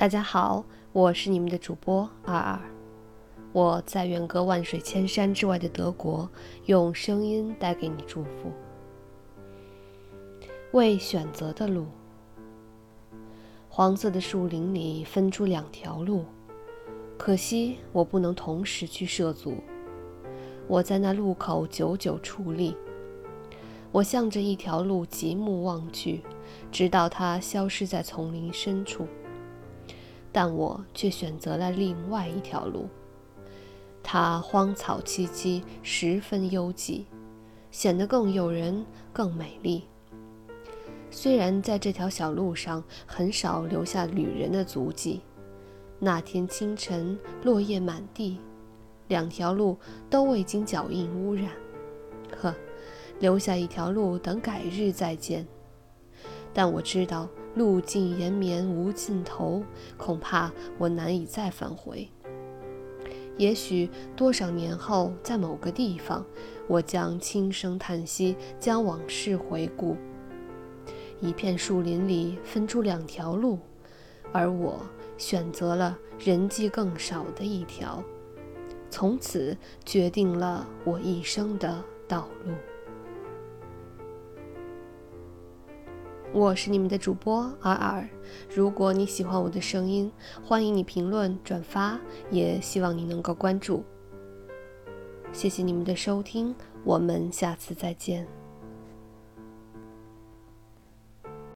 大家好，我是你们的主播二二。我在远隔万水千山之外的德国，用声音带给你祝福。未选择的路，黄色的树林里分出两条路，可惜我不能同时去涉足。我在那路口久久矗立，我向着一条路极目望去，直到它消失在丛林深处。但我却选择了另外一条路，它荒草萋萋，十分幽寂，显得更诱人、更美丽。虽然在这条小路上很少留下旅人的足迹，那天清晨落叶满地，两条路都未经脚印污染。呵，留下一条路等改日再见。但我知道。路径延绵无尽头，恐怕我难以再返回。也许多少年后，在某个地方，我将轻声叹息，将往事回顾。一片树林里分出两条路，而我选择了人迹更少的一条，从此决定了我一生的道路。我是你们的主播尔尔，如果你喜欢我的声音，欢迎你评论转发，也希望你能够关注。谢谢你们的收听，我们下次再见。